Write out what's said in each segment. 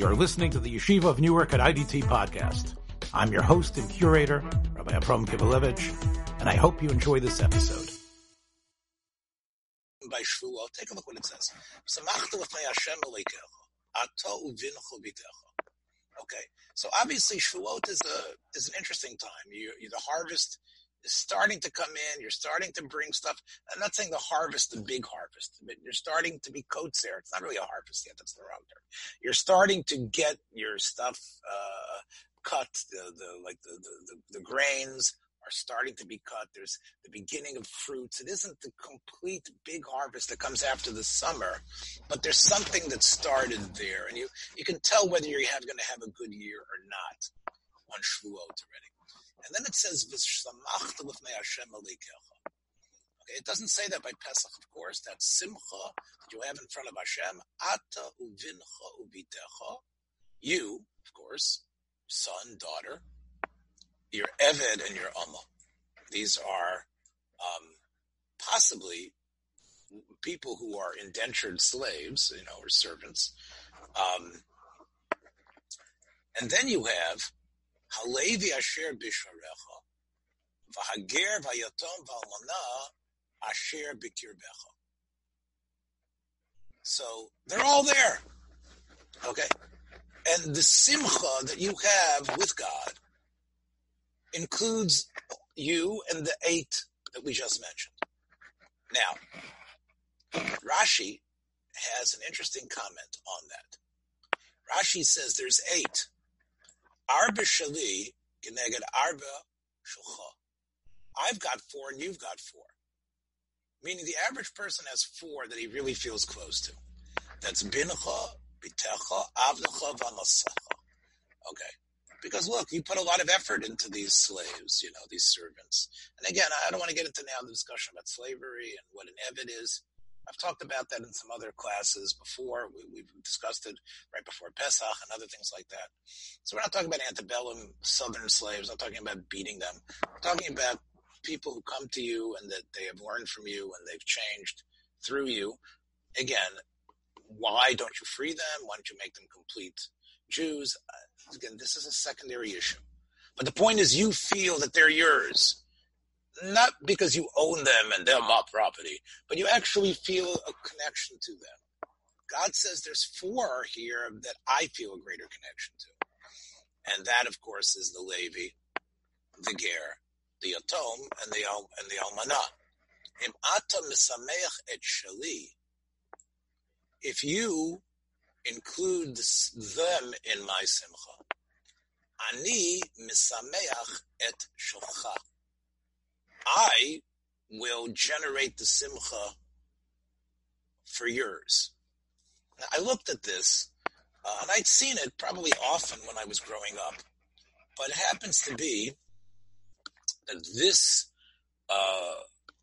You're listening to the Yeshiva of Newark at IDT podcast. I'm your host and curator, Rabbi Abram Kibalevich, and I hope you enjoy this episode. By Shvuot, take a look what it says. Okay, so obviously Shavuot is a is an interesting time. You, you, the harvest is starting to come in. You're starting to bring stuff. I'm not saying the harvest, the big harvest, but you're starting to be coats there. It's not really a harvest yet. That's the wrong term. You're starting to get your stuff uh, cut. The the like the the, the, the grains are starting to be cut. There's the beginning of fruits. It isn't the complete big harvest that comes after the summer, but there's something that started there, and you you can tell whether you're going to have a good year or not on Shavuot already. And then it says "V'samachta l'fnei Hashem Okay, it doesn't say that by Pesach, of course. That simcha that you have in front of Hashem. Ata uvincha ubitecha. You, of course, son, daughter, your Eved and your Amma. These are um, possibly people who are indentured slaves, you know, or servants. Um, and then you have Halevi Asher Bisharecha, Valana Asher Bikirbecha. So they're all there. Okay? And the simcha that you have with God includes you and the eight that we just mentioned. Now, Rashi has an interesting comment on that. Rashi says there's eight. Arba shali geneged arba shulcha. I've got four and you've got four. Meaning the average person has four that he really feels close to. That's bincha, bitecha, avdecha, vamasecha. Okay. Because look, you put a lot of effort into these slaves, you know, these servants. And again, I don't want to get into now the discussion about slavery and what an eved is. I've talked about that in some other classes before. We, have discussed it right before Pesach and other things like that. So we're not talking about antebellum southern slaves. I'm talking about beating them. We're talking about people who come to you and that they have learned from you and they've changed through you. Again, why don't you free them? Why don't you make them complete Jews? Uh, again, this is a secondary issue. But the point is, you feel that they're yours not because you own them and they're my property, but you actually feel a connection to them. God says there's four here that I feel a greater connection to. And that, of course, is the Levi, the Ger, the Atom, and the and the Almanah. Im ata misameach et shali. If you include them in my simcha, ani misameach et shulcha. I will generate the simcha for yours. I looked at this, uh, and I'd seen it probably often when I was growing up, but it happens to be that this uh,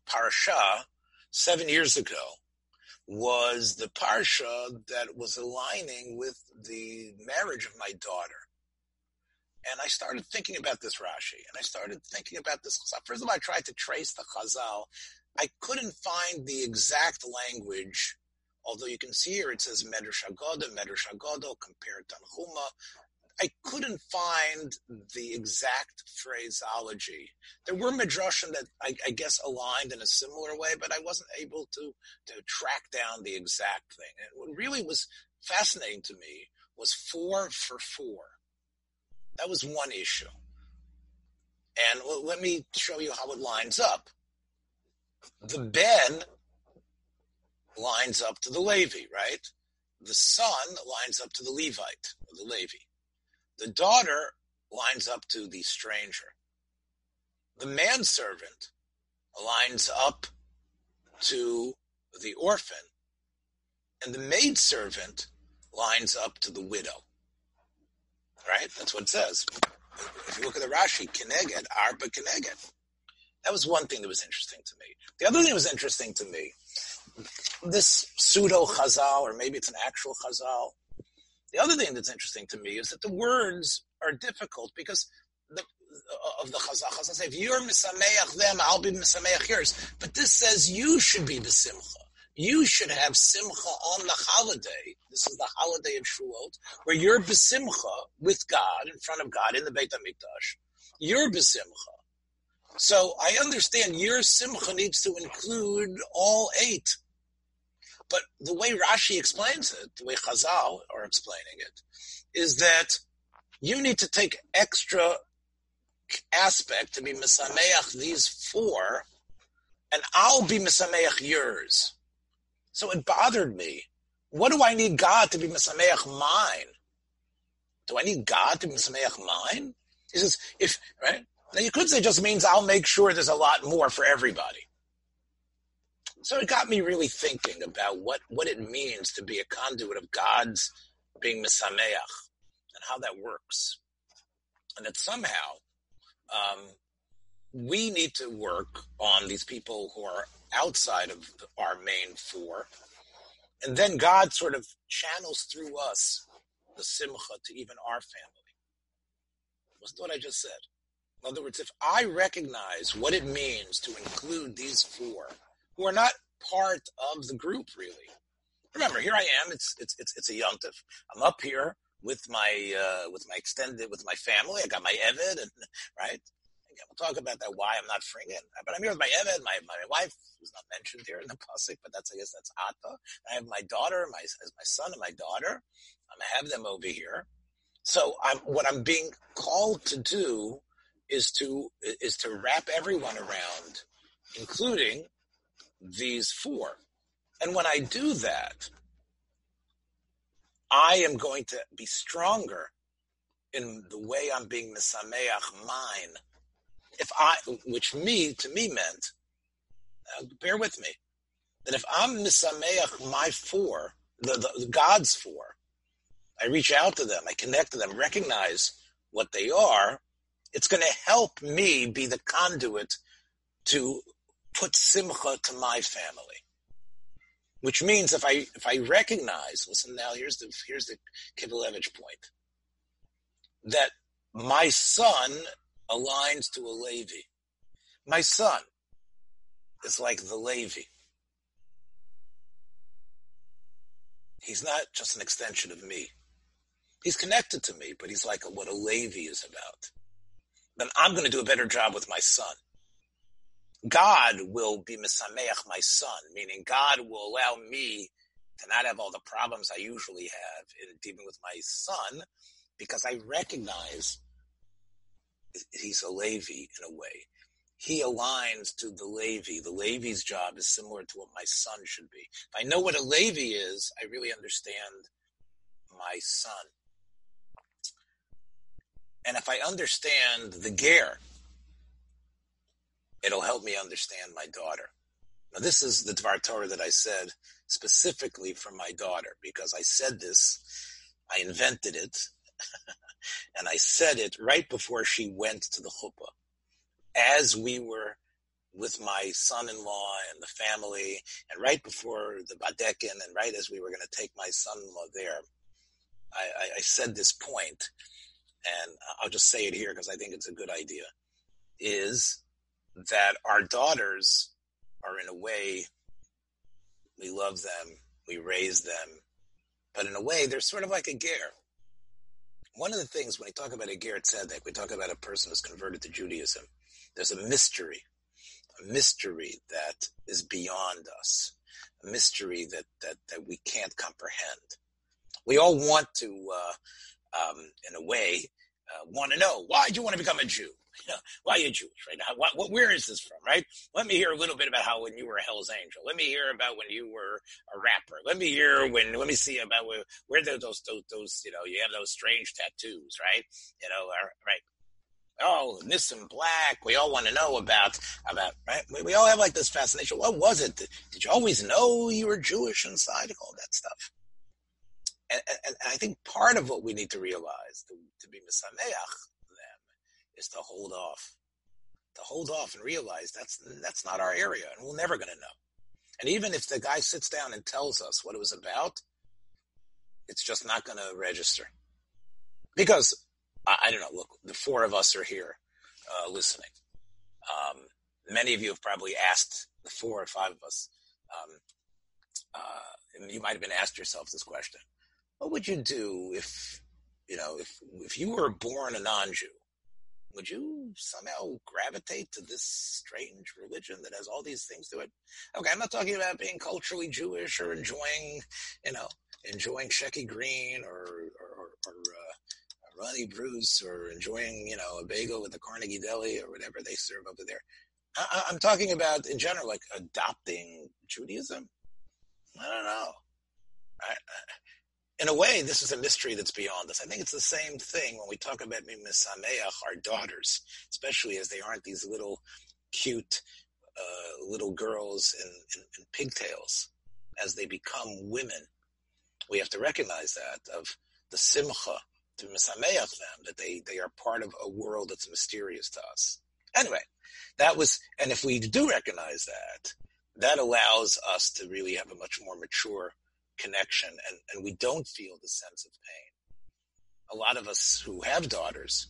parsha seven years ago was the parsha that was aligning with the marriage of my daughter. And I started thinking about this Rashi, and I started thinking about this. First of all, I tried to trace the Chazal. I couldn't find the exact language, although you can see here it says Medrash Agoda, Medrash Agoda, compared to Tanchuma. I couldn't find the exact phraseology. There were midrashim that I, I, guess aligned in a similar way, but I wasn't able to to track down the exact thing. And what really was fascinating to me was four for four. That was one issue. And let me show you how it lines up. The Ben lines up to the Levi, right? The son lines up to the Levite, or the Levi. The daughter lines up to the stranger. The manservant lines up to the orphan. And the maidservant lines up to the widow right? That's what it says. If you look at the Rashi, Keneged, Arba Keneged. That was one thing that was interesting to me. The other thing that was interesting to me, this pseudo Chazal, or maybe it's an actual Chazal. The other thing that's interesting to me is that the words are difficult because the, of the Chazal. Chazal says, if you're misameach them, I'll be misameach yours. But this says you should be the simcha. You should have simcha on the holiday. This is the holiday of Shavuot, where you're besimcha with God, in front of God, in the Beit HaMikdash. You're besimcha. So I understand your simcha needs to include all eight. But the way Rashi explains it, the way Chazal are explaining it, is that you need to take extra aspect to be misameach these four, and I'll be misameach yours. So it bothered me. What do I need God to be misameach mine? Do I need God to be misameach mine? He says, if right now you could say just means I'll make sure there's a lot more for everybody. So it got me really thinking about what, what it means to be a conduit of God's being misameach and how that works. And that somehow um, we need to work on these people who are outside of our main four. And then God sort of channels through us the simcha to even our family. To what I just said. In other words, if I recognize what it means to include these four who are not part of the group really. Remember, here I am. It's it's it's it's a yontif. I'm up here with my uh, with my extended with my family. I got my Evid and right. We'll talk about that why I'm not fringing. But I'm here with my Evid, my my wife who's not mentioned here in the pasuk, but that's I guess that's Ata. I have my daughter, my my son and my daughter. I'm have them over here. So I'm what I'm being called to do is to is to wrap everyone around, including these four. And when I do that, I am going to be stronger in the way I'm being misameach mine. If I, which me, to me meant, uh, bear with me, that if I'm misameach my four, the, the, the God's four, I reach out to them, I connect to them, recognize what they are, it's going to help me be the conduit to put simcha to my family. Which means if I if I recognize, listen now, here's the here's the Kivelevich point, that my son aligns to a Levi. My son is like the Levi. He's not just an extension of me. He's connected to me, but he's like a, what a Levi is about. Then I'm going to do a better job with my son. God will be misameach my son, meaning God will allow me to not have all the problems I usually have in dealing with my son because I recognize he's a Levi in a way. He aligns to the Levi. The Levi's job is similar to what my son should be. If I know what a Levi is, I really understand my son. And if I understand the Ger, it'll help me understand my daughter. Now, this is the Dvar Torah that I said specifically for my daughter because I said this, I invented it, and I said it right before she went to the chuppah. As we were with my son-in-law and the family, and right before the badekin, and right as we were going to take my son-in-law there, I, I, I said this point, and I'll just say it here because I think it's a good idea, is that our daughters are in a way, we love them, we raise them, but in a way, they're sort of like a ger. One of the things when we talk about a ger tzedek, we talk about a person who's converted to Judaism. There's a mystery, a mystery that is beyond us, a mystery that that that we can't comprehend. We all want to, uh, um, in a way, uh, want to know why do you want to become a Jew? Know, why are you Jewish, right? Now, what, what, where is this from, right? Let me hear a little bit about how when you were a Hell's Angel. Let me hear about when you were a rapper. Let me hear when, let me see about where, where those, those, those, you know, you have those strange tattoos, right? You know, right? Oh, Nissim Black. We all want to know about, about, right? We, we all have like this fascination. What was it? Did, you always know you were Jewish inside? Of all that stuff. And, and, and, I think part of what we need to realize to, to be misameach is to hold off, to hold off and realize that's that's not our area, and we're never going to know. And even if the guy sits down and tells us what it was about, it's just not going to register because I, I, don't know. Look, the four of us are here uh, listening. Um, many of you have probably asked the four or five of us. Um, uh, you might have been asked yourself this question: What would you do if, you know, if if you were born a non-Jew? Would you somehow gravitate to this strange religion that has all these things to it? Okay, I'm not talking about being culturally Jewish or enjoying, you know, enjoying Shecky Greene or or, or, uh, Ronnie Bruce or enjoying, you know, a bagel at the Carnegie Deli or whatever they serve over there. I, I'm talking about in general, like adopting Judaism. I don't know. I, I, in a way, this is a mystery that's beyond us. I think it's the same thing when we talk about Misameach, our daughters, especially as they aren't these little cute uh, little girls in, in, in pigtails. As they become women, we have to recognize that of the simcha to misameach them, that they, they are part of a world that's mysterious to us. Anyway, that was, and if we do recognize that, that allows us to really have a much more mature connection and, and we don't feel the sense of pain. A lot of us who have daughters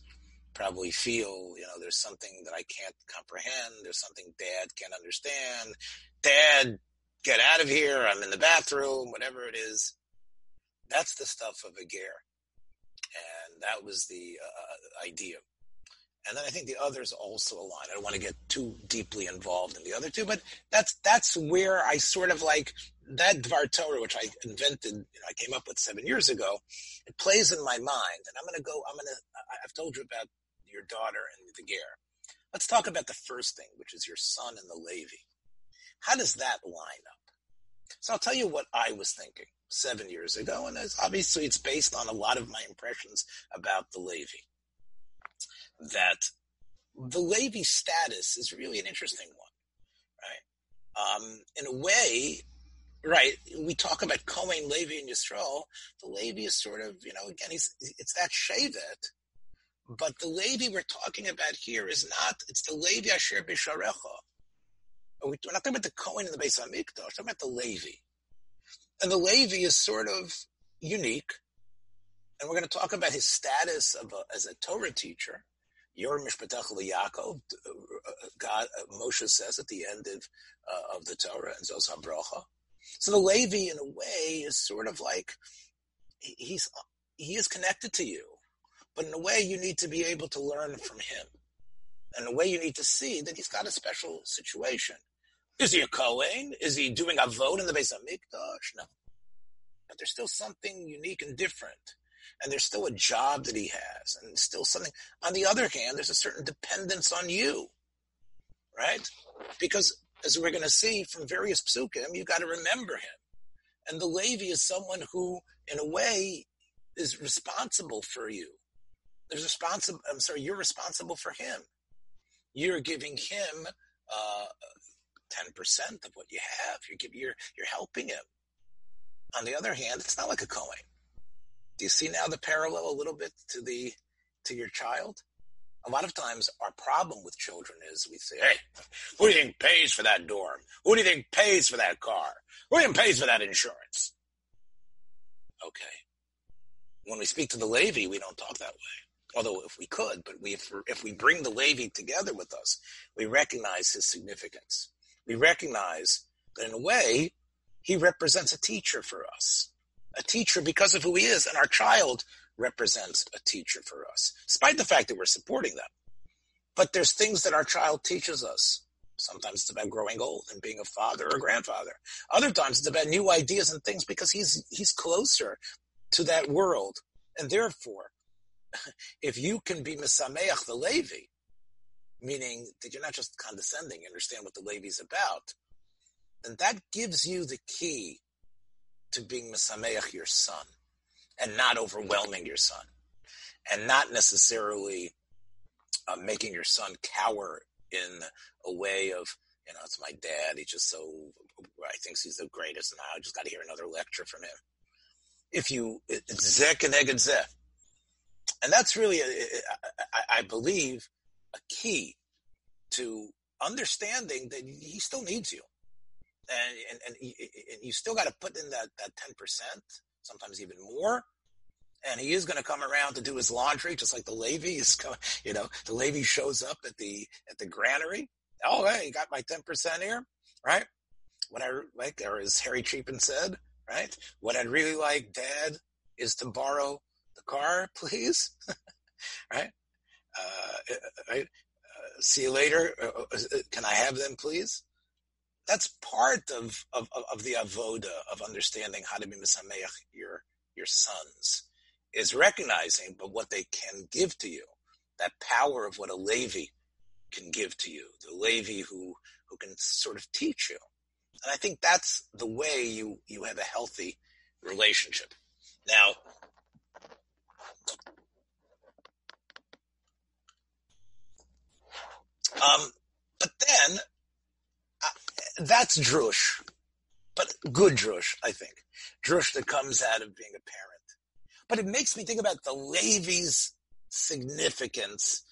probably feel, you know, there's something that I can't comprehend. There's something dad can't understand. Dad, get out of here. I'm in the bathroom, whatever it is. That's the stuff of a ger. And that was the uh, idea. And then I think the others also align. I don't want to get too deeply involved in the other two, but that's that's where I sort of like that Dvar Torah, which I invented, you know, I came up with seven years ago. It plays in my mind, and I'm going to go. I'm going to. I've told you about your daughter and the ger. Let's talk about the first thing, which is your son and the Levi. How does that line up? So I'll tell you what I was thinking seven years ago, and obviously it's based on a lot of my impressions about the Levi that the Levi status is really an interesting one, right? Um, in a way, right, we talk about Cohen, Levi, and Yisrael. The Levi is sort of, you know, again, he's, it's that Shevet, but the Levi we're talking about here is not, it's the Levi Asher Bisharecha. We're not talking about the Cohen in the Beis HaMikdash, we're talking about the Levi. And the Levi is sort of unique, and we're going to talk about his status of a, as a Torah teacher, your Mishpatach Yaakov, uh, uh, God, uh, Moshe says at the end of, uh, of the Torah and Zos HaBrocha. So the Levi, in a way, is sort of like he's he is connected to you, but in a way, you need to be able to learn from him. And a way, you need to see that he's got a special situation. Is he a Kohen? Is he doing a vote in the Beis Hamikdash? No, but there's still something unique and different and there's still a job that he has and still something. On the other hand, there's a certain dependence on you, right? Because as we're going to see from various psukim, you got to remember him. And the Levi is someone who, in a way, is responsible for you. There's responsible. I'm sorry, you're responsible for him. You're giving him uh, ten percent of what you have. You're giving, you're you're helping him. On the other hand, it's not like a Kohen. Do you see now the parallel a little bit to the to your child? A lot of times our problem with children is we say, Hey, who do you think pays for that dorm? Who do you think pays for that car? Who do you think pays for that insurance? Okay. When we speak to the Levi, we don't talk that way. Although if we could, but we, if, if we bring the Levi together with us, we recognize his significance. We recognize that in a way, he represents a teacher for us a teacher because of who he is, and our child represents a teacher for us, despite the fact that we're supporting them. But there's things that our child teaches us. Sometimes it's about growing old and being a father or grandfather. Other times it's about new ideas and things because he's he's closer to that world. And therefore, if you can be Misameach the Levi, meaning that you're not just condescending, you understand what the Levi is about, then that gives you the key to being Mesameach your son and not overwhelming your son and not necessarily uh, making your son cower in a way of, you know, it's my dad. He's just so, I think he's the greatest and I just got to hear another lecture from him. If you, it's zeh keneged zeh. And that's really, I believe, a key to understanding that he still needs you and and, and, and you still got to put in that that ten percent, sometimes even more. And he is going to come around to do his laundry, just like the Levi is coming. You know, the Levi shows up at the at the granary. Oh, hey, you got my ten percent here, right? what I like, or as Harry Chapin said, right? What I'd really like, Dad, is to borrow the car, please. right? Uh, right? Uh, see you later. Uh, uh, can I have them, please? That's part of, of, of the avoda of understanding how to be misameach your your sons is recognizing, but what they can give to you, that power of what a Levi can give to you, the Levi who who can sort of teach you. And I think that's the way you you have a healthy relationship. Now, um, but then that's drush, but good drush, I think. Drush that comes out of being a parent. But it makes me think about the Levi's significance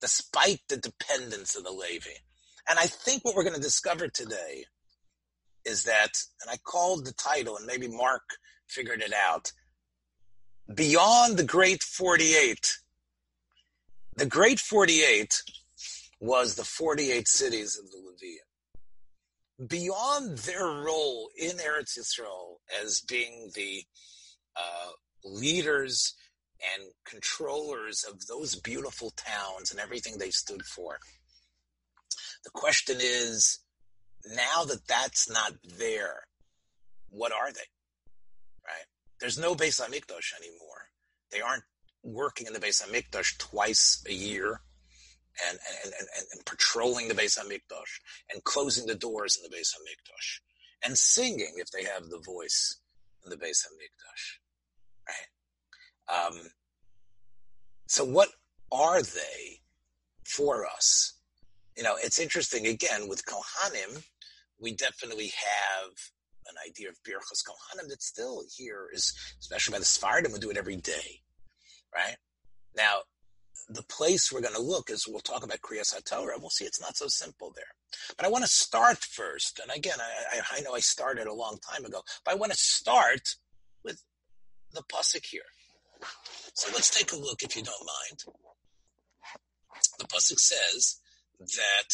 despite the dependence of the Levi. And I think what we're going to discover today is that, and I called the title, and maybe Mark figured it out, Beyond the Great 48. The Great 48 was the 48 cities of the Levium. Beyond their role in Eretz Yisrael as being the uh, leaders and controllers of those beautiful towns and everything they stood for. The question is, now that that's not there, what are they? Right? There's no Beis Hamikdash anymore. They aren't working in the Beis Hamikdash twice a year and, and, and, and, patrolling the Beis Hamikdash and closing the doors in the Beis Hamikdash and singing if they have the voice in the Beis Hamikdash. Right? Um, so what are they for us? You know, it's interesting again with Kohanim, we definitely have an idea of Birchas Kohanim that still here is, especially by the Sephardim, we do it every day, right? Now, the place we're going to look is we'll talk about Kriyas HaTorah. We'll see it's not so simple there. But I want to start first. And again, I, I, know I started a long time ago, but I want to start with the Pasuk here. So let's take a look if you don't mind. The Pasuk says that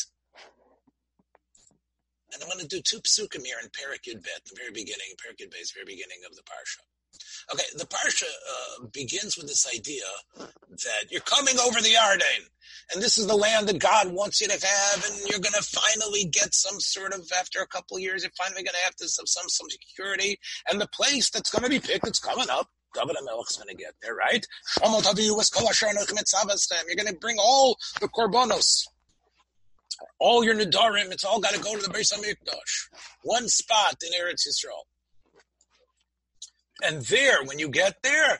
and I'm going to do two psukim here in Perak Yud the very beginning, Perak Yud Bet, very beginning of the parsha. Okay, the parsha uh, begins with this idea that you're coming over the Yarden, and this is the land that God wants you to have, and you're going to finally get some sort of, after a couple of years, you're finally going to have to some, some some security, and the place that's going to be picked, it's coming up. David Amelech's going to get there, right? You're going to bring all the korbanos all your Nidarim, it's all got to go to the Beis HaMikdash. One spot in Eretz Yisrael. And there, when you get there,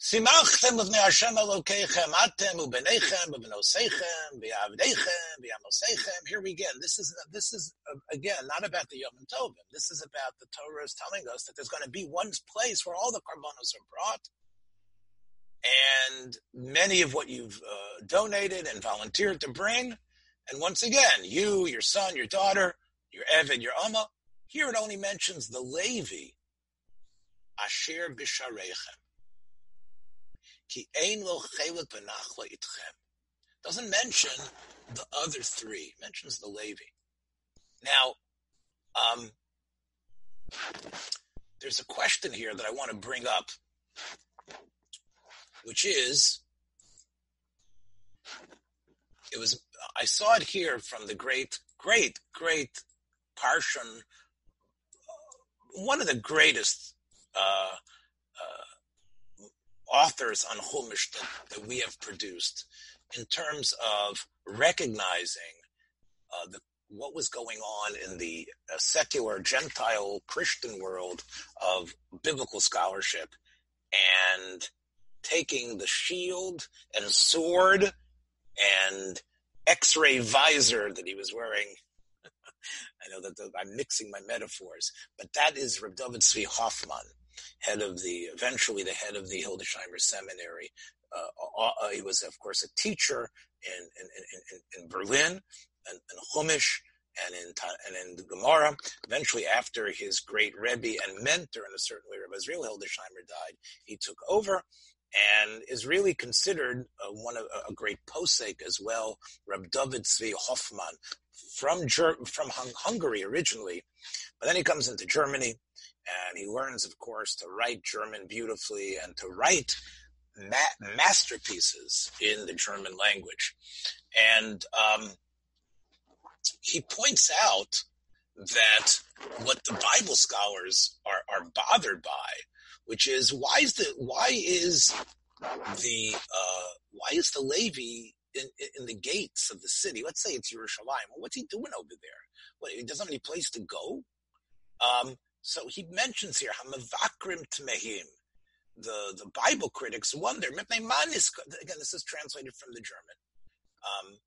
Simachtem uvnei Hashem Elokeichem atem. Here we again. This is this is again not about the Yom Tovim. This is about the Torah is telling us that there's going to be one place where all the korbanos are brought, and many of what you've uh, donated and volunteered to bring and once again, you, your son, your daughter, your Evid, your Amma, here it only mentions the Levi, Asher Bisharechem. Ki ein lo chelik benachla itchem. Doesn't mention the other three, mentions the Levi. Now, um, there's a question here that I want to bring up, which is, it was I saw it here from the great, great, great Parshan, one of the greatest uh, uh, authors on Chumash that, that, we have produced in terms of recognizing uh, the, what was going on in the uh, secular Gentile Christian world of biblical scholarship and taking the shield and sword and X-ray visor that he was wearing. I know that the, I'm mixing my metaphors, but that is Reb David Zvi Hoffman, head of the, eventually the head of the Hildesheimer Seminary. Uh, uh, uh, he was, of course, a teacher in, in, in, in Berlin and in Chumash and in and in the Gemara. Eventually, after his great Rebbe and mentor in a certain way, Rebbe Israel Hildesheimer died, he took over and is really considered uh, one of a great posek as well, Reb David Zvi Hoffman from Ger- from Hung- Hungary originally, but then he comes into Germany and he learns, of course, to write German beautifully and to write ma- masterpieces in the German language, and um, he points out that what the Bible scholars are, are bothered by, which is why is the why is the uh, why is the in, in the gates of the city? Let's say it's Yerushalayim. Well, what's he doing over there? What, he doesn't have any place to go. Um, so he mentions here Hamavakrim Tmehim. The the Bible critics wonder. Again, this is translated from the German. Um,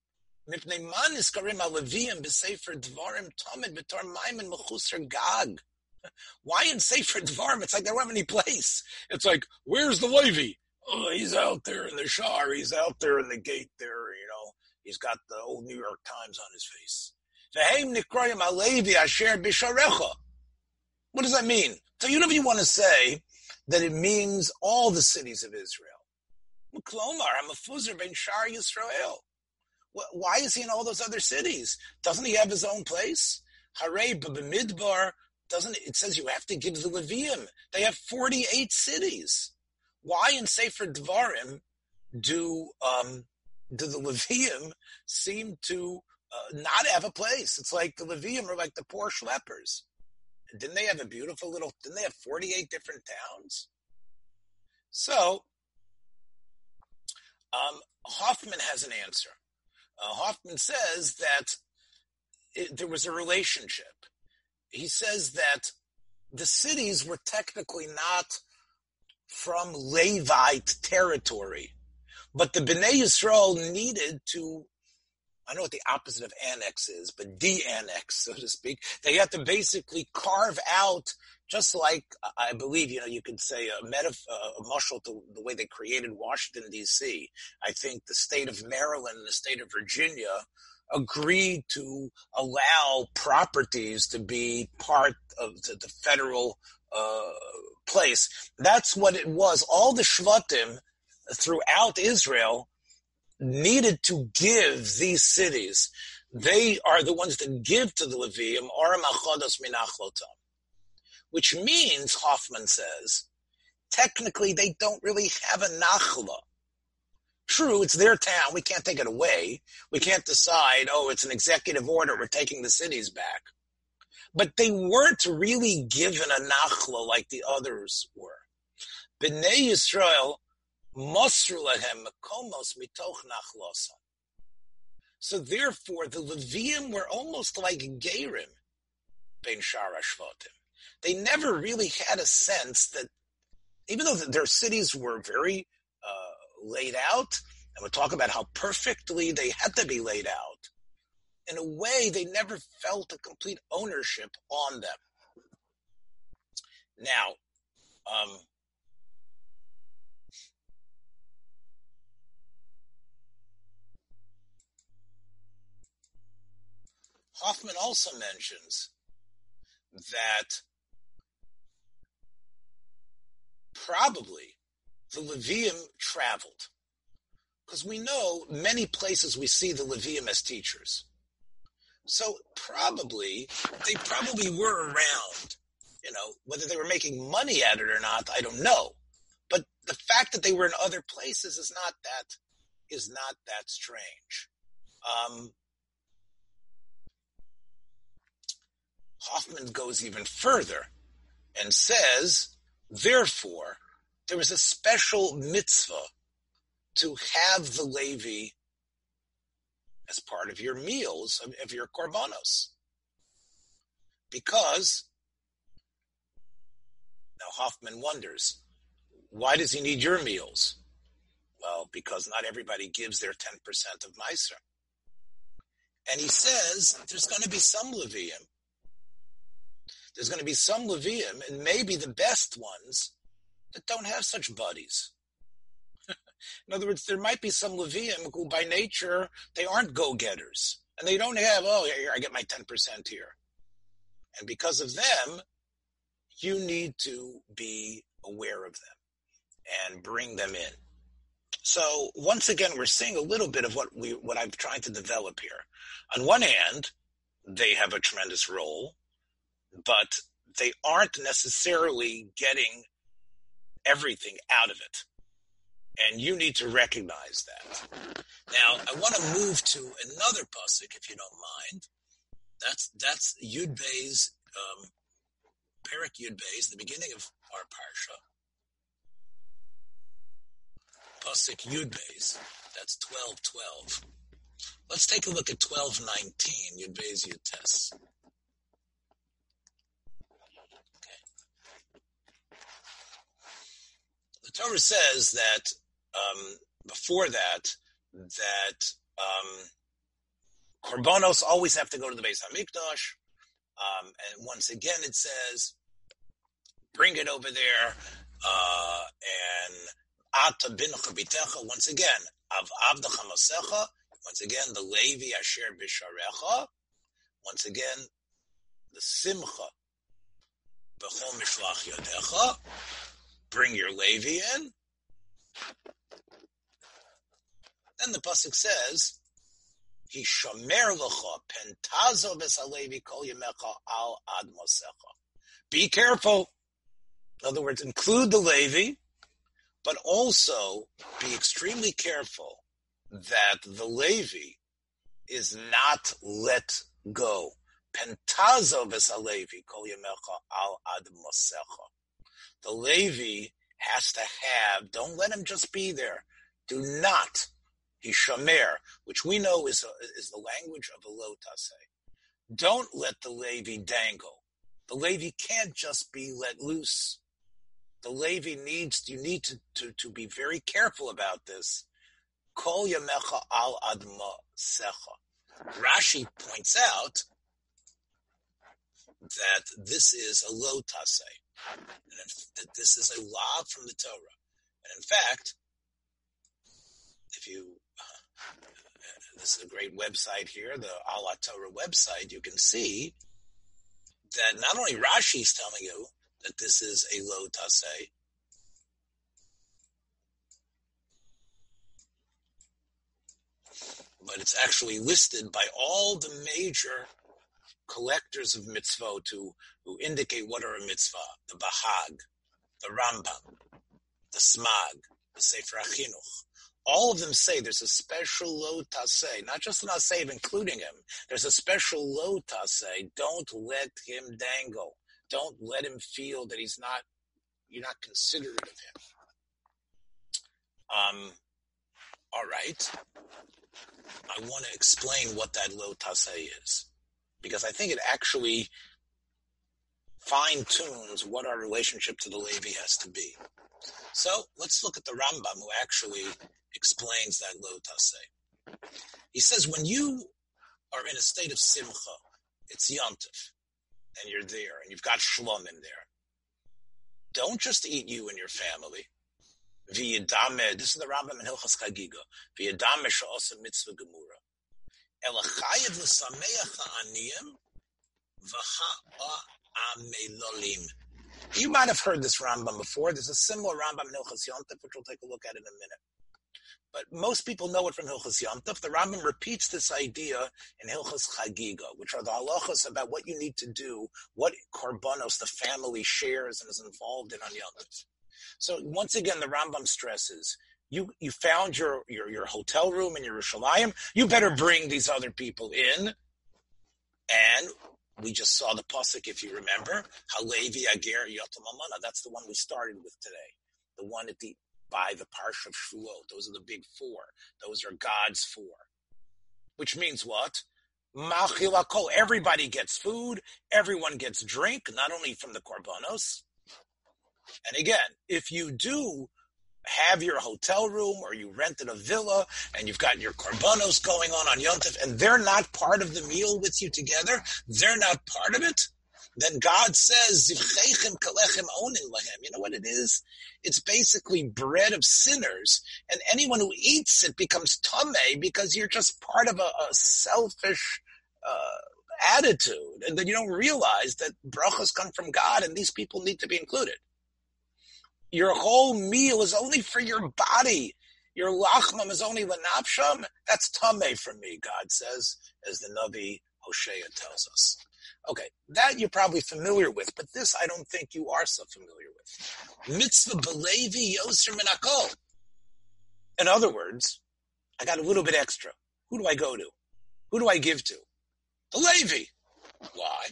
why in Sefer Dvarim? It's like they don't have any place. It's like, where's the Levi? Oh, he's out there in the Shar. He's out there in the gate there, you know. He's got the old New York Times on his face. What does that mean? So you know if you want to say that it means all the cities of Israel. A fuzzer ben Shar Yisrael. Why is he in all those other cities? Doesn't he have his own place? Hare Midbar doesn't it says you have to give the Levium. They have 48 cities. Why in Sefer Dvarim do um, do the Levium seem to uh, not have a place? It's like the Levium are like the poor schleppers. Didn't they have a beautiful little? Didn't they have 48 different towns? So um, Hoffman has an answer. Uh, Hoffman says that it, there was a relationship. He says that the cities were technically not from Levite territory, but the Bnei Yisrael needed to, I know what the opposite of annex is, but de-annex, so to speak. They had to basically carve out just like I believe, you know, you could say a metaf- a marshal to the way they created Washington D.C. I think the state of Maryland and the state of Virginia agreed to allow properties to be part of the, the federal uh, place. That's what it was. All the shvatim throughout Israel needed to give these cities. They are the ones that give to the Levium, Aram Achodos Minachlotam which means, Hoffman says, technically they don't really have a nachla. True, it's their town. We can't take it away. We can't decide, oh, it's an executive order. We're taking the cities back. But they weren't really given a nachla like the others were. Bnei Yisrael So therefore, the Levium were almost like Gerim ben Sharashvotim they never really had a sense that even though their cities were very uh, laid out, and we'll talk about how perfectly they had to be laid out, in a way they never felt a complete ownership on them. Now, um, Hoffman also mentions that probably the Levium traveled. Because we know many places we see the Levium as teachers. So probably, they probably were around. You know, whether they were making money at it or not, I don't know. But the fact that they were in other places is not that, is not that strange. Um, Hoffman goes even further and says Therefore, there is a special mitzvah to have the Levi as part of your meals, of, of your korbanos. Because, now Hoffman wonders, why does he need your meals? Well, because not everybody gives their 10% of Meiser. And he says there's going to be some Levium there's going to be some Levium, and maybe the best ones, that don't have such buddies. In other words, there might be some Levium who, by nature, they aren't go-getters, and they don't have, oh, here, I get my 10% here. And because of them, you need to be aware of them. and bring them in. So once again, we're seeing a little bit of what we what I'm trying to develop here. On one hand, they have a tremendous role, but they aren't necessarily getting everything out of it. And you need to recognize that. Now, I want to move to another pasuk, if you don't mind. That's that's Yud Bey's, um, Perik Yud Bey's, the beginning of our parsha. Pasuk Yud Bey's. That's twelve twelve. Let's take a look at twelve nineteen. Yud Bey's Yud Tes. The Torah says that um, before that, that um, korbanos always have to go to the Beis Hamikdash, um, and once again it says, bring it over there, uh, and ata bin chabitecha. Once again, av avdacha masecha. Once again, the Levi asher bisharecha. Once again, the simcha b'chol mishlach yodecha bring your Levi in. Then the pasuk says, "He shomer lecha pentazo b'salevi kol yemecha al ad mosecha." Be careful. In other words, include the Levi, but also be extremely careful that the Levi is not let go. Pentazo v'salevi kol yemecha al ad mosecha the Levi has to have, don't let him just be there. Do not, he shamer, which we know is, a, is the language of a lotase. Eh? Don't let the Levi dangle. The Levi can't just be let loose. The Levi needs, you need to, to, to be very careful about this. Kol yamecha al adma secha. Rashi points out that this is a lotase eh? And that this is a law from the Torah. And in fact, if you, uh, this is a great website here, the AlHaTorah website, you can see that not only Rashi is telling you that this is a low tase, but it's actually listed by all the major collectors of mitzvot who, who indicate what are a mitzvah, the Bahag, the Rambam, the Smag, the Sefer Achinuch. All of them say there's a special lo taseh, not just an asev, including him. There's a special lo taseh. Don't let him dangle. Don't let him feel that he's not, you're not considerate of him. Um, all right. I want to explain what that lo taseh is because I think it actually fine tunes what our relationship to the Levi has to be. So let's look at the Rambam who actually explains that lo tase. He says when you are in a state of simcha, it's yontif, and you're there, and you've got shlom in there. Don't just eat you and your family. This is the Rambam in Hilchas Chagiga. She'osa mitzvah gemura. You might have heard this Rambam before. There's a similar Rambam in Hilchas Yontif, which we'll take a look at in a minute. But most people know it from Hilchas Yontif. The Rambam repeats this idea in Hilchas Chagiga, which are the halachas about what you need to do, what korbanos the family shares and is involved in on Yom Yontif. So once again, the Rambam stresses you you found your your, your hotel room in Yerushalayim. You better bring these other people in. And we just saw the pasuk, if you remember, Halevi Ager Yotamamana. That's the one we started with today. The one at the by the parsha of Shavuot. Those are the big four. Those are God's four. Which means what? Everybody gets food. Everyone gets drink, not only from the korbanos. And again, if you do have your hotel room or you rented a villa and you've got your korbanos going on on Yontif and they're not part of the meal with you together, they're not part of it, then God says, You know what it is? It's basically bread of sinners, and anyone who eats it becomes tame because you're just part of a, a selfish uh, attitude, and then you don't realize that brachas come from God, and these people need to be included. Your whole meal is only for your body. Your lachmam is only lenapsham. That's tame for me, God says, as the Navi Hosea tells us. Okay, that you're probably familiar with, but this I don't think you are so familiar with. Mitzvah belevi yoser minakol. In other words, I got a little bit extra. Who do I go to? Who do I give to? The Levi. Why?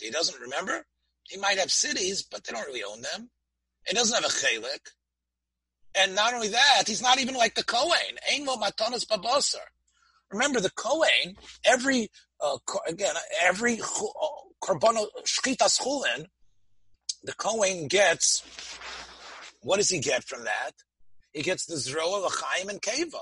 He doesn't remember. He might have cities, but they don't really own them. He doesn't have a chelik. And not only that, he's not even like the Kohen. Ein lo matanas babasar. Remember, the Kohen, every, uh, again, every korbono shchitas chulin, the Kohen gets, what does he get from that? He gets the zroa, l'chaim, and keva.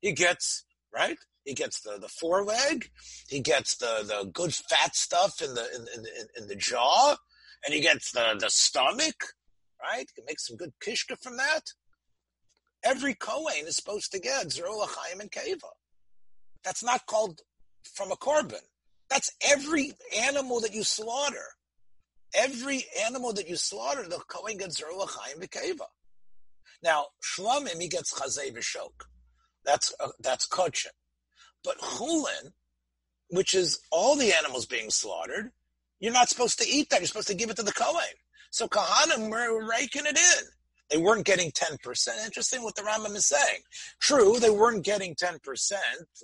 He gets, right? He gets the, the foreleg. He gets the, the good fat stuff in the, in, in, in the jaw. And he gets the, the stomach, right? He can make some good kishka from that. Every Kohen is supposed to get zroa, l'chaim, and keva. That's not called from a korban. That's every animal that you slaughter. Every animal that you slaughter, the Kohen gets Zerla Chaim V'Keva. Now, Shlomim, he gets Chazay V'Shok. That's, uh, that's Kochin. But Chulin, which is all the animals being slaughtered, you're not supposed to eat that. You're supposed to give it to the Kohen. So Kahanim were raking it in. They weren't getting 10%. Interesting what the Rambam is saying. True, they weren't getting 10%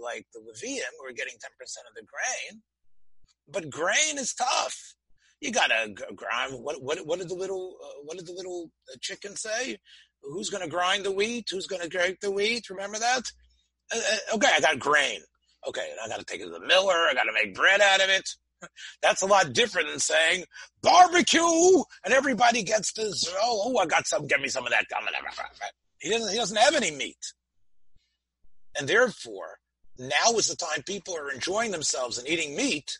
like the Levium were getting 10% of the grain, but grain is tough. You gotta grind. What what what did the little uh, what did the little uh, chicken say? Who's gonna grind the wheat? Who's gonna grate the wheat? Remember that? Uh, uh okay, I got grain. Okay, and I got to take it to the miller. I got to make bread out of it. That's a lot different than saying barbecue and everybody gets this. Oh, oh I got some. Get me some of that. He doesn't. He doesn't have any meat, and therefore now is the time people are enjoying themselves and eating meat.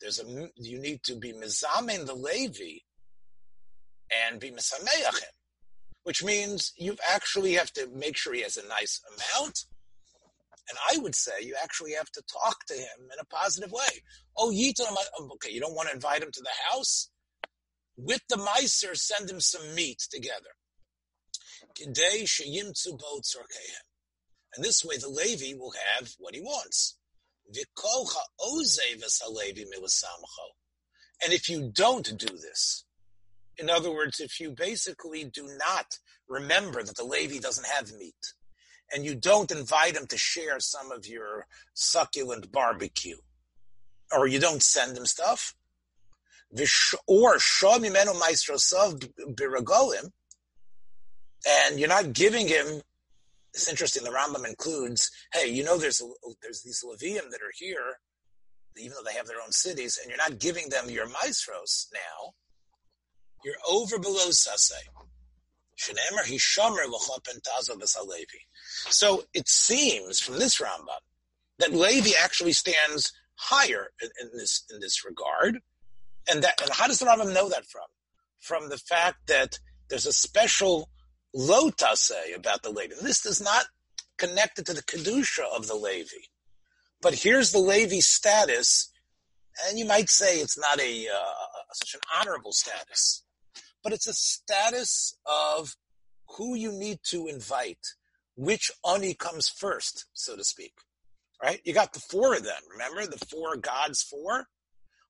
There's a you need to be mizamein the Levi and be misameachim, which means you actually have to make sure he has a nice amount and I would say you actually have to talk to him in a positive way. Oh, Yitam, oh, okay, you don't want to invite him to the house? With the Meiser, send him some meat together. And this way the Levi will have what he wants. And if you don't do this, in other words, if you basically do not remember that the Levi doesn't have meat, and you don't invite him to share some of your succulent barbecue, or you don't send him stuff, or shomimenu maisrosav biragolim, and you're not giving him. It's interesting. The Rambam includes, hey, you know, there's there's these Levium that are here, even though they have their own cities, and you're not giving them your maestros now. You're over below sase. So it seems from this Rambam that Levi actually stands higher in, in, this in this regard, and that and how does the Rambam know that from? From the fact that there's a special lotase about the Levi. This is not connected to the kedusha of the Levi, but here's the Levi status, and you might say it's not a uh, such an honorable status but it's a status of who you need to invite, which ani comes first, so to speak. Right? You got the four of them. Remember the four gods four?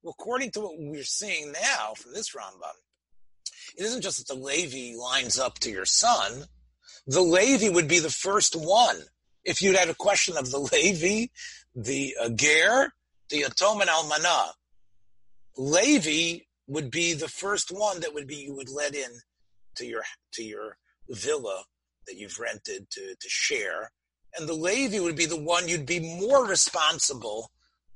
Well, according to what we're seeing now from this Rambam, it isn't just that the Levi lines up to your son. The Levi would be the first one. If you'd had a question of the Levi, the uh, Ger, the Atom and Almanah, Levi would be the first one that would be you would let in to your to your villa that you've rented to to share, and the Levi would be the one you'd be more responsible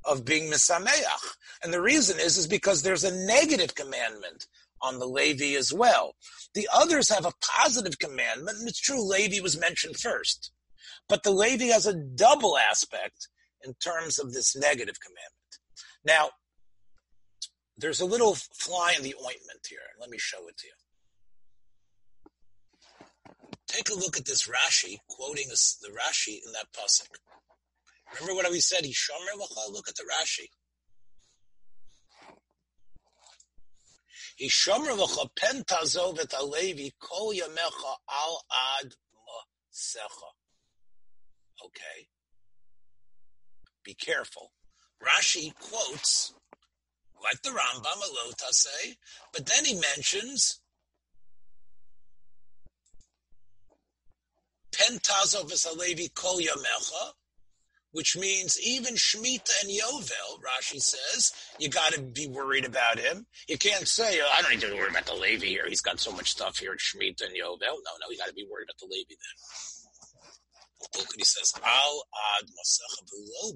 of being misameach. And the reason is is because there's a negative commandment on the Levi as well. The others have a positive commandment, and it's true Levi was mentioned first. But the Levi has a double aspect in terms of this negative commandment. Now, there's a little fly in the ointment here. Let me show it to you. Take a look at this Rashi, quoting the Rashi in that pasuk. Remember what we said? Shomer Look at the Rashi. Yishomer kol yamecha al ad. Okay. Be careful. Rashi quotes like the Rambam, a say, but then he mentions Pentazov Alevi Kol Yamecha, which means even Shemitah and Yovel, Rashi says, you got to be worried about him. You can't say, oh, I don't need to worry about the Levi here. He's got so much stuff here at Shemitah and Yovel. No, no, you got to be worried about the Levi then. Look what he says, Al Ad Masecha below.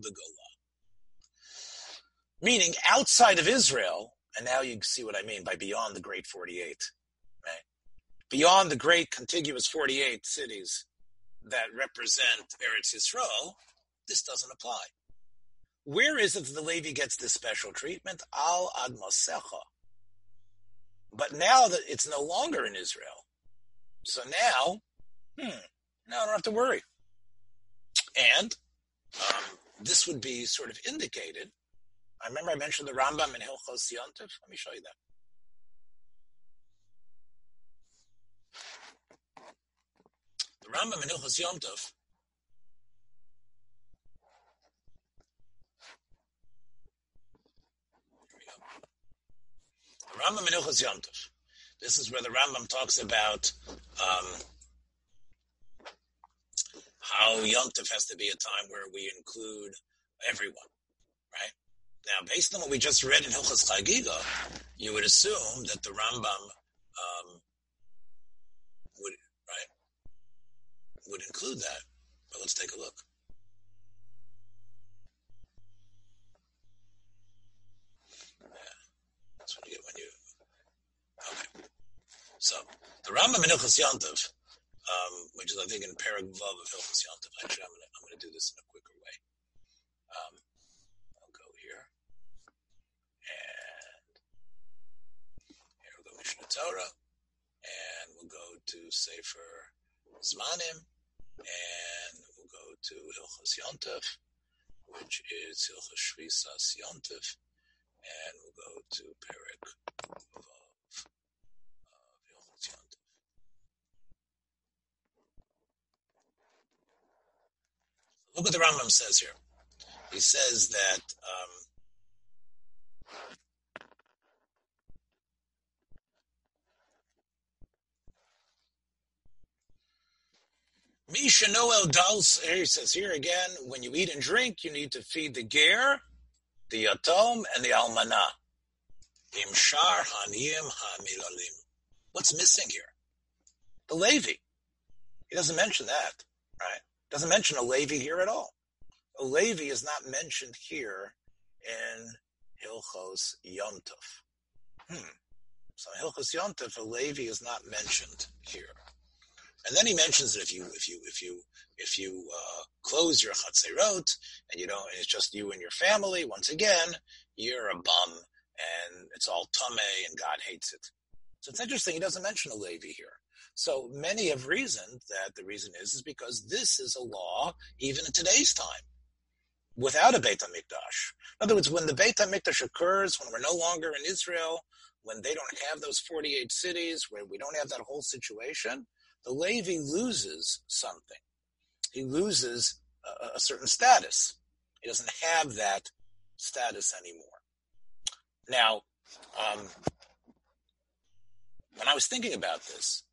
Meaning outside of Israel, and now you see what I mean by beyond the great 48, right? Beyond the great contiguous 48 cities, that represent Eretz Yisrael, this doesn't apply. Where is it that the Levi gets this special treatment? Al ad Masecha. But now that it's no longer in Israel, so now, hmm, now I don't have to worry. And um, this would be sort of indicated. I remember I mentioned the Rambam in Hilchos Yontif. Let me show you that. The Rambam in Ilchos Yom Tov. Rambam in Ilchos Yom Tov. This is where the Rambam talks about um, how Yom Tov has to be a time where we include everyone? Now, based on what we just read in Hilchos Chagiga, you would assume that the Rambam um, would include that. But let's take a look. That's what you get when you. Okay. So the Rambam in Hilchos Yontiv, um, which is I think in Parag of Hilchos Yontiv. Actually, I'm I'm gonna do this in a quicker way. Um, I'll go here, and here we'll go Mishnah Torah, and we'll go to Sefer Zmanim, and we'll go to Hilchas Yontef, which is Hilchas Shvisas Yontef, and we'll go to Perik of Hilchas Yontef. Look what the Rambam says here. He says that um, Misha Noel Dals, he says here again, when you eat and drink, you need to feed the ger, the yatom, and the almana. Imshar haniyim hamilalim. What's missing here? The Levi. He doesn't mention that, right? Doesn't mention a Levi here at all. A Levi is not mentioned here in Hilchos Yontov. Hmm. So Hilchos Yontov, a Levi is not mentioned here. And then he mentions that if you if you if you if you uh, close your chatzerot and you don't, and it's just you and your family. Once again, you're a bum, and it's all tame, and God hates it. So it's interesting. He doesn't mention a Levi here. So many have reasoned that the reason is is because this is a law even in today's time, without a Beit Hamikdash. In other words, when the Beit Hamikdash occurs, when we're no longer in Israel, when they don't have those 48 cities, where we don't have that whole situation, the Levi loses something. He loses a, a certain status. He doesn't have that status anymore. Now, um, when I was thinking about this,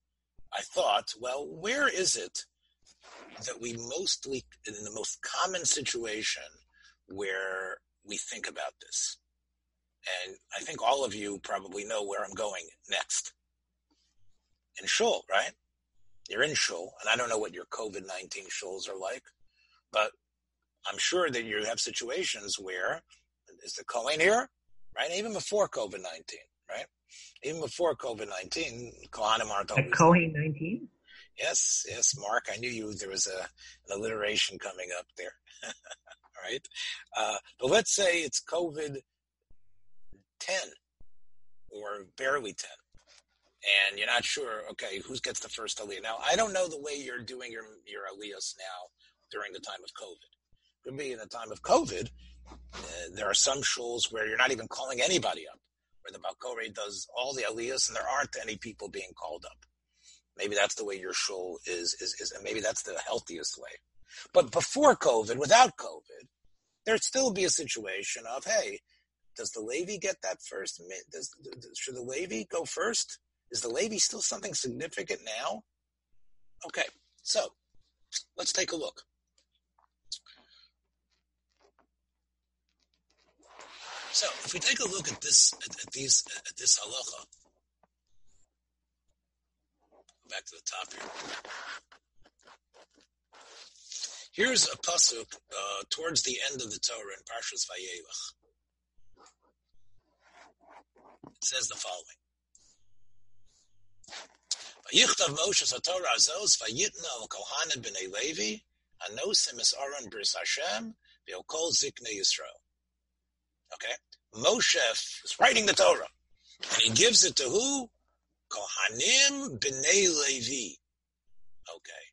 I thought, well, where is it that we mostly, in the most common situation where we think about this? And I think all of you probably know where I'm going next. In shul, right? You're in shul, and I don't know what your COVID 19 shuls are like, but I'm sure that you have situations where is the Kohen here, right? Even before COVID 19, right? Even before COVID 19, Kohanim aren't always. Kohen 19? Yes, yes, Mark. I knew you. There was a, an alliteration coming up there. right? Uh, but let's say it's COVID 10 or barely 10 and you're not sure, okay, who gets the first aliyah. Now, I don't know the way you're doing your, your aliyahs now during the time of COVID. Could be in the time of COVID, uh, there are some shuls where you're not even calling anybody up. where the Balkore does all the aliyahs and there aren't any people being called up. Maybe that's the way your shul is, is, is, and maybe that's the healthiest way. But before COVID, without COVID, there'd still be a situation of, hey, does the Levi get that first? Does, should the Levi go first? Is the Levi still something significant now? Okay, so let's take a look. So if we take a look at this, at, at these, at this halacha, back to the top here. Here's a pasuk uh, towards the end of the Torah in Parshas Vayelach. It says the following. Vayichtav Moshe Satorah Azos Vayitna al Kohanim b'nei Levi Anosim es Aron bris Hashem V'okol Zikne Yisrael. Okay, Moshe is writing the Torah, and he gives it to who? Kohanim b'nei Levi. Okay.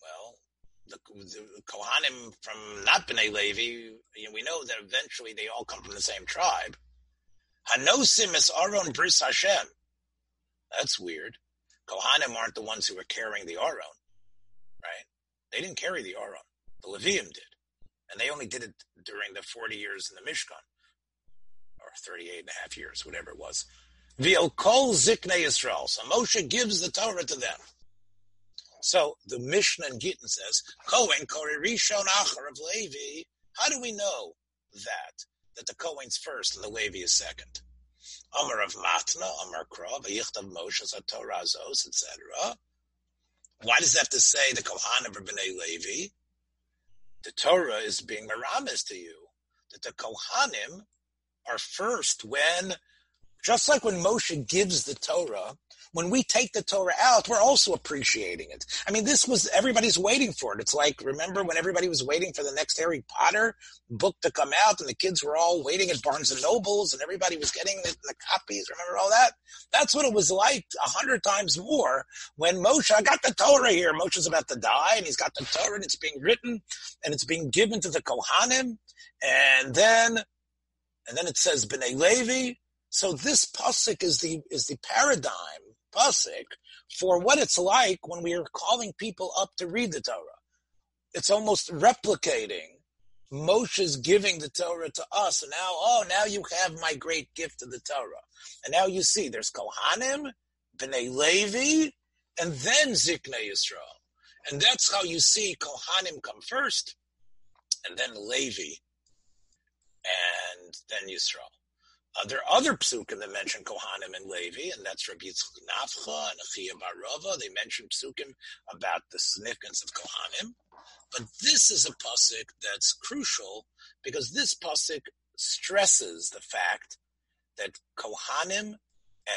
Well, the, the Kohanim from not b'nei Levi, you know, we know that eventually they all come from the same tribe. Hanosim is Aron bris Hashem. That's weird. Kohanim aren't the ones who were carrying the Aron, right? They didn't carry the Aron. The Levium did. And they only did it during the 40 years in the Mishkan, or 38 and a half years, whatever it was. V'il kol zikne Yisrael. So Moshe gives the Torah to them. So the Mishnah in Gittin says, Kohen kori rishon of Levi. How do we know that? That the Kohen's first and the Levi is second. Amar of Matna, Amar Krov, Yichtav Moshe, Torah Zos, etc. Why does that have to say the Kohanim are B'nai Levi? The Torah is being maramis to you that the Kohanim are first when, just like when Moshe gives the Torah, when we take the Torah out, we're also appreciating it. I mean, this was, everybody's waiting for it. It's like, remember when everybody was waiting for the next Harry Potter book to come out and the kids were all waiting at Barnes and Nobles and everybody was getting the, the copies. Remember all that? That's what it was like a hundred times more when Moshe, I got the Torah here. Moshe's about to die and he's got the Torah and it's being written and it's being given to the Kohanim. And then, and then it says B'nai Levi. So this pasuk is the, is the paradigm pasuk for what it's like when we are calling people up to read the Torah. It's almost replicating Moshe's giving the Torah to us. And now, oh, now you have my great gift of the Torah. And now you see there's Kohanim, Bnei Levi, and then Zikne Yisrael. And that's how you see Kohanim come first, and then Levi, and then Yisrael. Uh, there are other psukim that mention Kohanim and Levi, and that's Rabbi Yitzchak Nafcha and Achia Barova. They mention psukim about the significance of Kohanim. But this is a pasuk that's crucial because this pasuk stresses the fact that Kohanim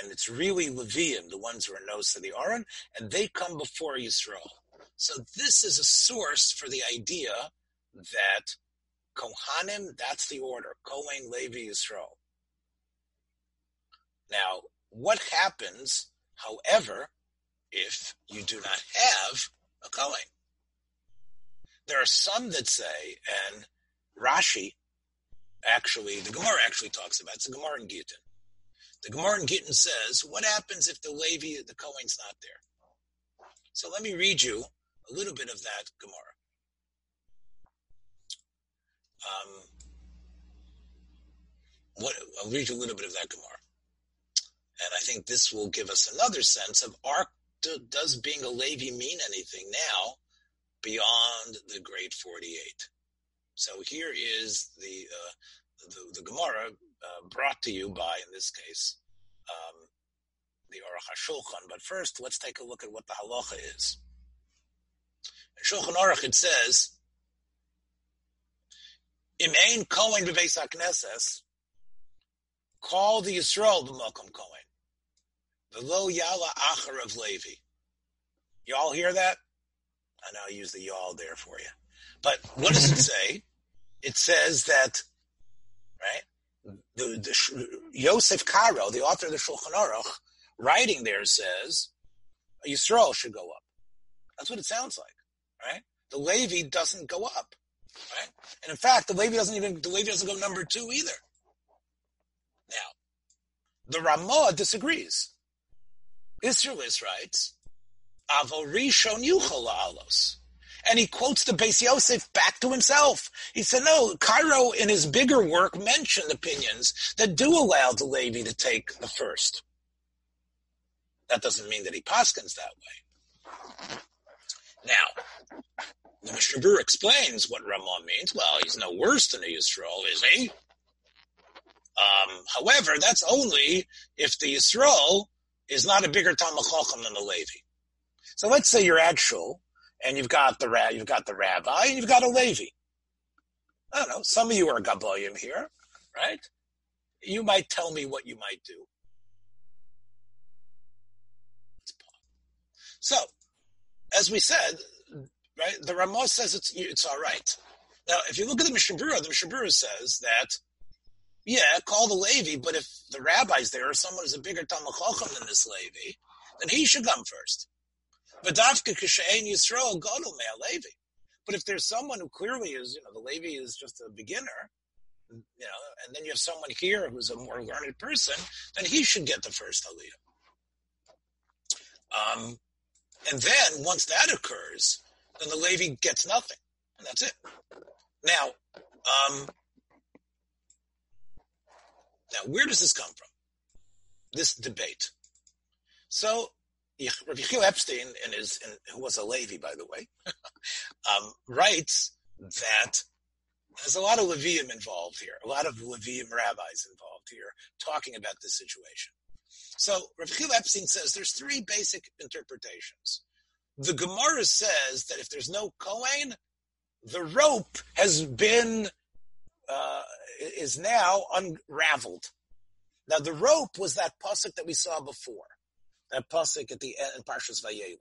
and it's really Levium, the ones who are nose to the Aron, and they come before Yisrael. So this is a source for the idea that Kohanim, that's the order. Kohen, Levi, Yisrael. Now, what happens, however, if you do not have a Kohen? There are some that say, and Rashi actually, the Gemara actually talks about, it's a Gemara in Gittin. The Gemara in Gittin says, what happens if the Levi, the Kohen's not there? So let me read you a little bit of that Gemara. Um, what, I'll read you a little bit of that Gemara. Think this will give us another sense of are, does being a Levi mean anything now beyond the great 48? So here is the, uh, the, the, Gemara uh, brought to you by, in this case, um, the Aruch HaShulchan. But first, let's take a look at what the halacha is. In Shulchan Aruch, it says, Im ein Kohen b'veis call the Yisrael b'mokom Kohen. V'lo yala achar of Levi. Y'all hear that? I know I use the y'all there for you. But what does it say? It says that, right? The, the Yosef Karo, the author of the Shulchan Aruch, writing there says Yisrael should go up. That's what it sounds like, right? The Levi doesn't go up, right? And in fact, the Levi doesn't even the Levi doesn't go number two either. Now, The Ramah disagrees. Rishon Yuchol Alos. And he quotes the Beis Yosef back to himself. He said, no, Karo in his bigger work mentioned opinions that do allow the Levi to take the first. That doesn't mean that he paskins that way. Now, the Mishnah explains what Ramah means. Well, he's no worse than a Yisrael, is he? Um, however, that's only if the Yisrael is not a bigger Talmud than the Levi. So let's say you're at Shul, and you've got the you've got the rabbi, and you've got a Levi. I don't know. Some of you are Gabayim here, right? You might tell me what you might do. So, as we said, right, the Ramah says it's it's all right. Now, if you look at the Mishnah Berurah, the Mishnah Berurah says that yeah, call the Levi, but if the rabbi's there or someone who's a bigger Talmud Chacham than this Levi, then he should come first. But Yisrael Levi. But if there's someone who clearly is, you know, the Levi is just a beginner, you know, and then you have someone here who's a more learned person, then he should get the first aliyah. Um, and then once that occurs, then the Levi gets nothing, and that's it. Now, um, now, where does this come from? This debate. So, Rabbi Yechiel Epstein, in his, in, who was a Levi, by the way, um, writes that there's a lot of Levium involved here, a lot of Levium rabbis involved here, talking about this situation. So, Rabbi Yechiel Epstein says there's three basic interpretations. The Gemara says that if there's no Kohen, the rope has been uh, is now unraveled. Now the rope was that pasuk that we saw before, that pasuk at the end in Parshas Vayelech.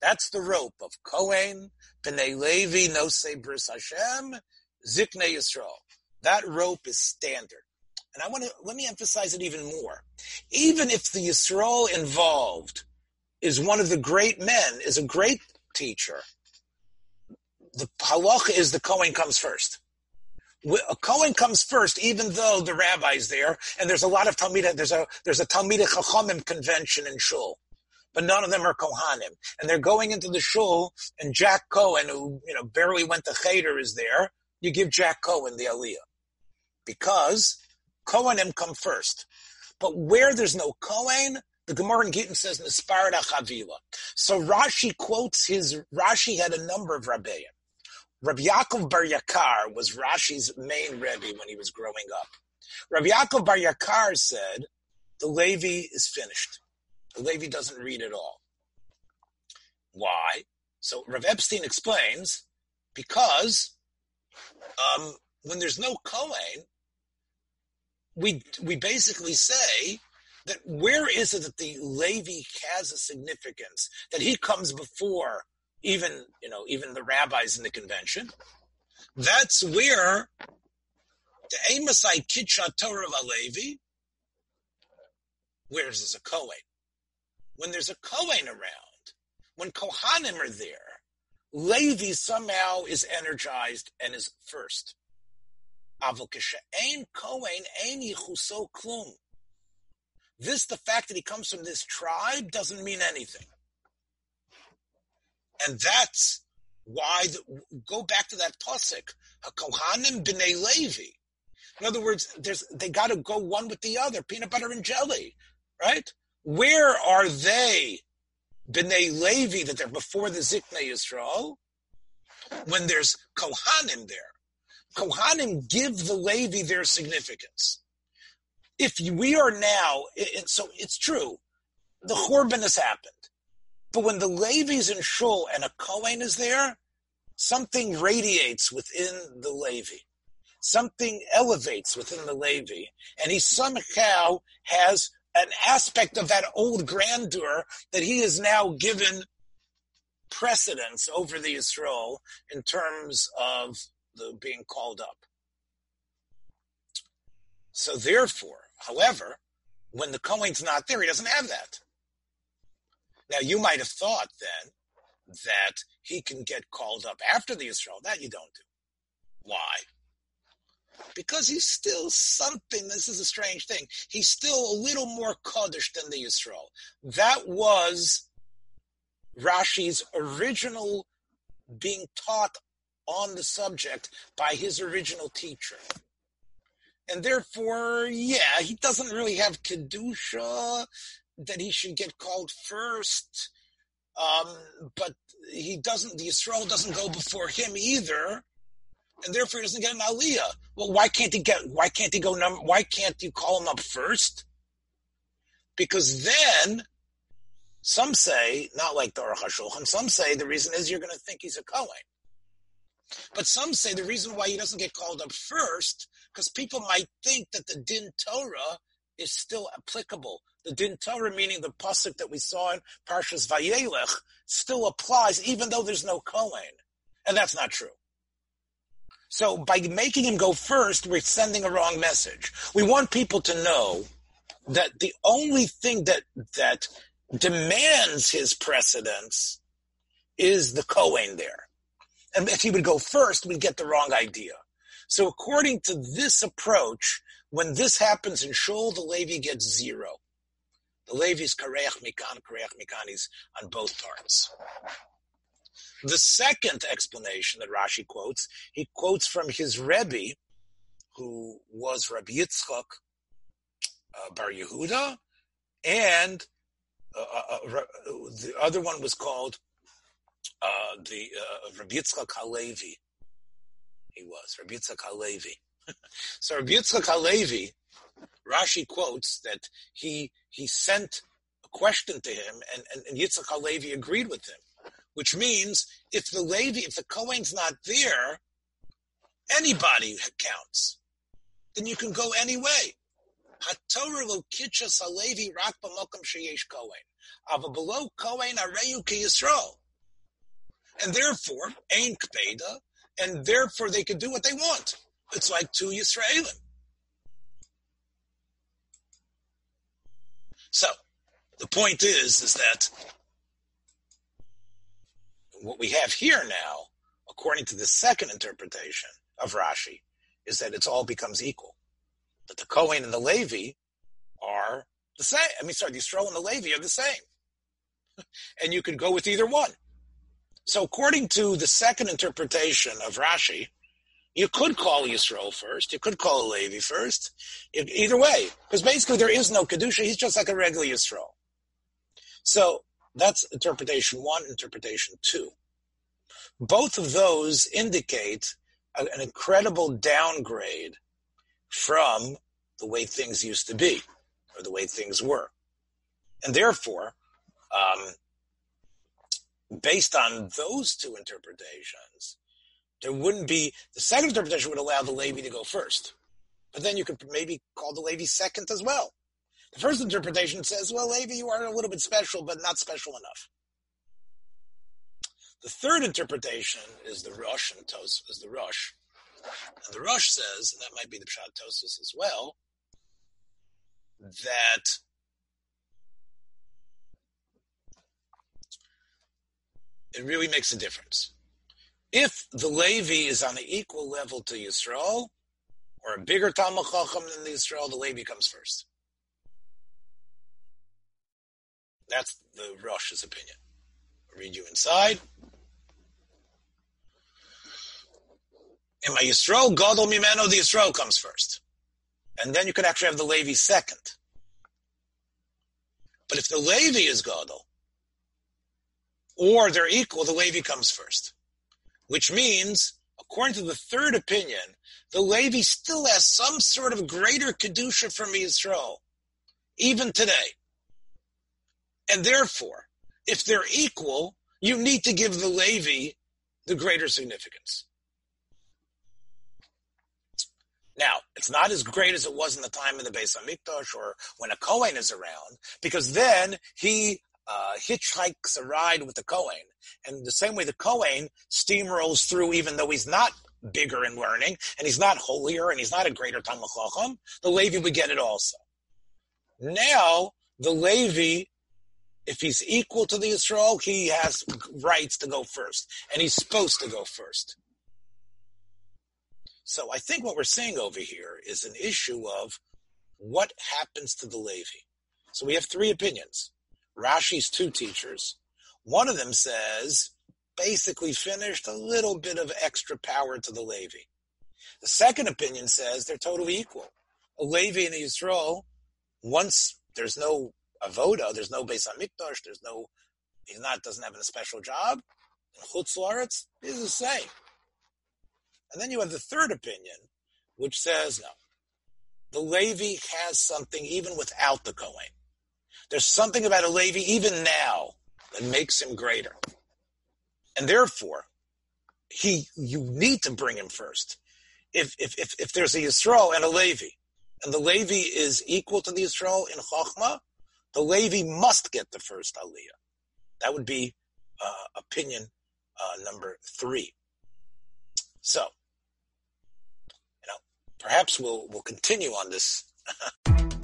That's the rope of Kohen, Bnei Levi, Nosei Bris Hashem, Zikne Yisrael. That rope is standard. And I want to let me emphasize it even more. Even if the Yisrael involved is one of the great men, is a great teacher, the halacha is the Kohen comes first a Cohen comes first, even though the rabbi's there, and there's a lot of Talmud, there's a, there's a Talmud Chachamim convention in Shul. But none of them are Kohanim. And they're going into the Shul, and Jack Cohen, who, you know, barely went to Cheder is there. You give Jack Cohen the Aliyah. Because Kohanim come first. But where there's no Kohen, the Gemara in Gittin says Nisparda Chavila. So Rashi quotes his, Rashi had a number of Rabbeim. Rabbi Yaakov Bar Yakar was Rashi's main Rebbe when he was growing up. Rabbi Yaakov Bar Yakar said, the Levi is finished. The Levi doesn't read at all. Why? So Rav Epstein explains, because um, when there's no Kohen, we, we basically say that where is it that the Levi has a significance, that he comes before even you know even the rabbis in the convention. That's where the Amosite Kitcha Torah Alevi, where there's a Kohen. When there's a Kohen around, when Kohanim are there, Levi somehow is energized and is first. This, the fact that he comes from this tribe, doesn't mean anything. And that's why, the, go back to that pasuk, Kohanim b'nei Levi. In other words, there's, they got to go one with the other, peanut butter and jelly, right? Where are they, b'nei Levi, that they're before the Zikne Yisrael? When there's Kohanim there. Kohanim give the Levi their significance. If we are now, so it's true, the Churban has happened. But when the Levi's in Shul and a Kohen is there, something radiates within the Levi. Something elevates within the Levi. And he somehow has an aspect of that old grandeur that he is now given precedence over the Israel in terms of the being called up. So therefore, however, when the Kohen's not there, he doesn't have that. Now, you might have thought then that he can get called up after the Israel. That you don't do. Why? because he's still something. This is a strange thing. He's still a little more Kaddish than the Yisrael. That was Rashi's original being taught on the subject by his original teacher. And therefore, yeah, he doesn't really have Kedusha that he should get called first. Um, but he doesn't, the Yisrael doesn't go before him either. And therefore he doesn't get an aliyah. Well, why can't he get, why can't he go number, why can't you call him up first? Because then some say, not like the Aruch HaShulchan, some say the reason is you're going to think he's a Kohen. But some say the reason why he doesn't get called up first, because people might think that the Din Torah is still applicable. The Din Torah, meaning the pasuk that we saw in Parshas Vayelech, still applies even though there's no Kohen. And that's not true. So by making him go first, we're sending a wrong message. We want people to know that the only thing that, that demands his precedence is the Kohen there. And if he would go first, we'd get the wrong idea. So according to this approach, when this happens in Shul, the Levi gets zero. The Levi's kareach mikan, kareach mikan, he's on both parts. The second explanation that Rashi quotes, he quotes from his Rebbe, who was Rabbi Yitzchak uh, Bar Yehuda, and uh, uh, uh the other one was called uh, the uh, Rabbi Yitzchak Halevi. He was Rabbi Yitzchak Halevi. so Rabbi Yitzchak Halevi, Rashi quotes that he he sent a question to him, and, and, and Yitzchak Halevi agreed with him, which means if the Levi, if the Kohen's not there, anybody counts. Then you can go any way. HaTorah lo and therefore ain kpeda, and therefore they could do what they want. It's like two Yisraelim. So the point is, is that what we have here now, according to the second interpretation of Rashi, is that it all becomes equal. That the Kohen and the Levi are the same. I mean, sorry, the Yisrael and the Levi are the same. and you could go with either one. So according to the second interpretation of Rashi, you could call Yisrael first. You could call Levi first. Either way, because basically there is no kedusha. He's just like a regular Yisrael. So that's interpretation one. Interpretation two. Both of those indicate an incredible downgrade from the way things used to be, or the way things were, and therefore, um, based on those two interpretations, there wouldn't be the second interpretation would allow the Levi to go first. But then you could maybe call the Levi second as well. The first interpretation says, well, Levi, you are a little bit special, but not special enough. The third interpretation is the Rosh and Tos is the Rush. And the Rosh says, and that might be the Pshat Tosus as well, that it really makes a difference. If the Levi is on an equal level to Yisrael, or a bigger Talmud Chacham than the Yisrael, the Levi comes first. That's the Rosh's opinion. I'll read you inside. In my Yisrael, Gadol Mimeno, the Yisrael comes first. And then you can actually have the Levi second. But if the Levi is Gadol, or they're equal, the Levi comes first. Which means, according to the third opinion, the Levi still has some sort of greater Kedusha from Yisrael, even today. And therefore, if they're equal, you need to give the Levi the greater significance. Now, it's not as great as it was in the time of the Beis Hamikdash or when a Kohen is around, because then he uh, hitchhikes a ride with the Kohen. And the same way the Kohen steamrolls through, even though he's not bigger in learning, and he's not holier, and he's not a greater Talmud the Levi would get it also. Now, the Levi, if he's equal to the Israel, he has rights to go first, and he's supposed to go first. So I think what we're seeing over here is an issue of what happens to the Levi. So we have three opinions. Rashi's two teachers. One of them says basically finished a little bit of extra power to the Levi. The second opinion says they're totally equal. A Levi and a Yisrael, once there's no avoda, there's no Beis Hamikdash, there's no, he's not, doesn't have a special job, in Chutz La'aretz, is the same. And then you have the third opinion, which says no. The Levi has something even without the Kohen. There's something about a Levi even now that makes him greater. And therefore, he you need to bring him first. If if if, if there's a Yisrael and a Levi, and the Levi is equal to the Yisrael in Chachma, the Levi must get the first Aliyah. That would be uh, opinion uh, number three. So, you know, perhaps we'll we'll continue on this.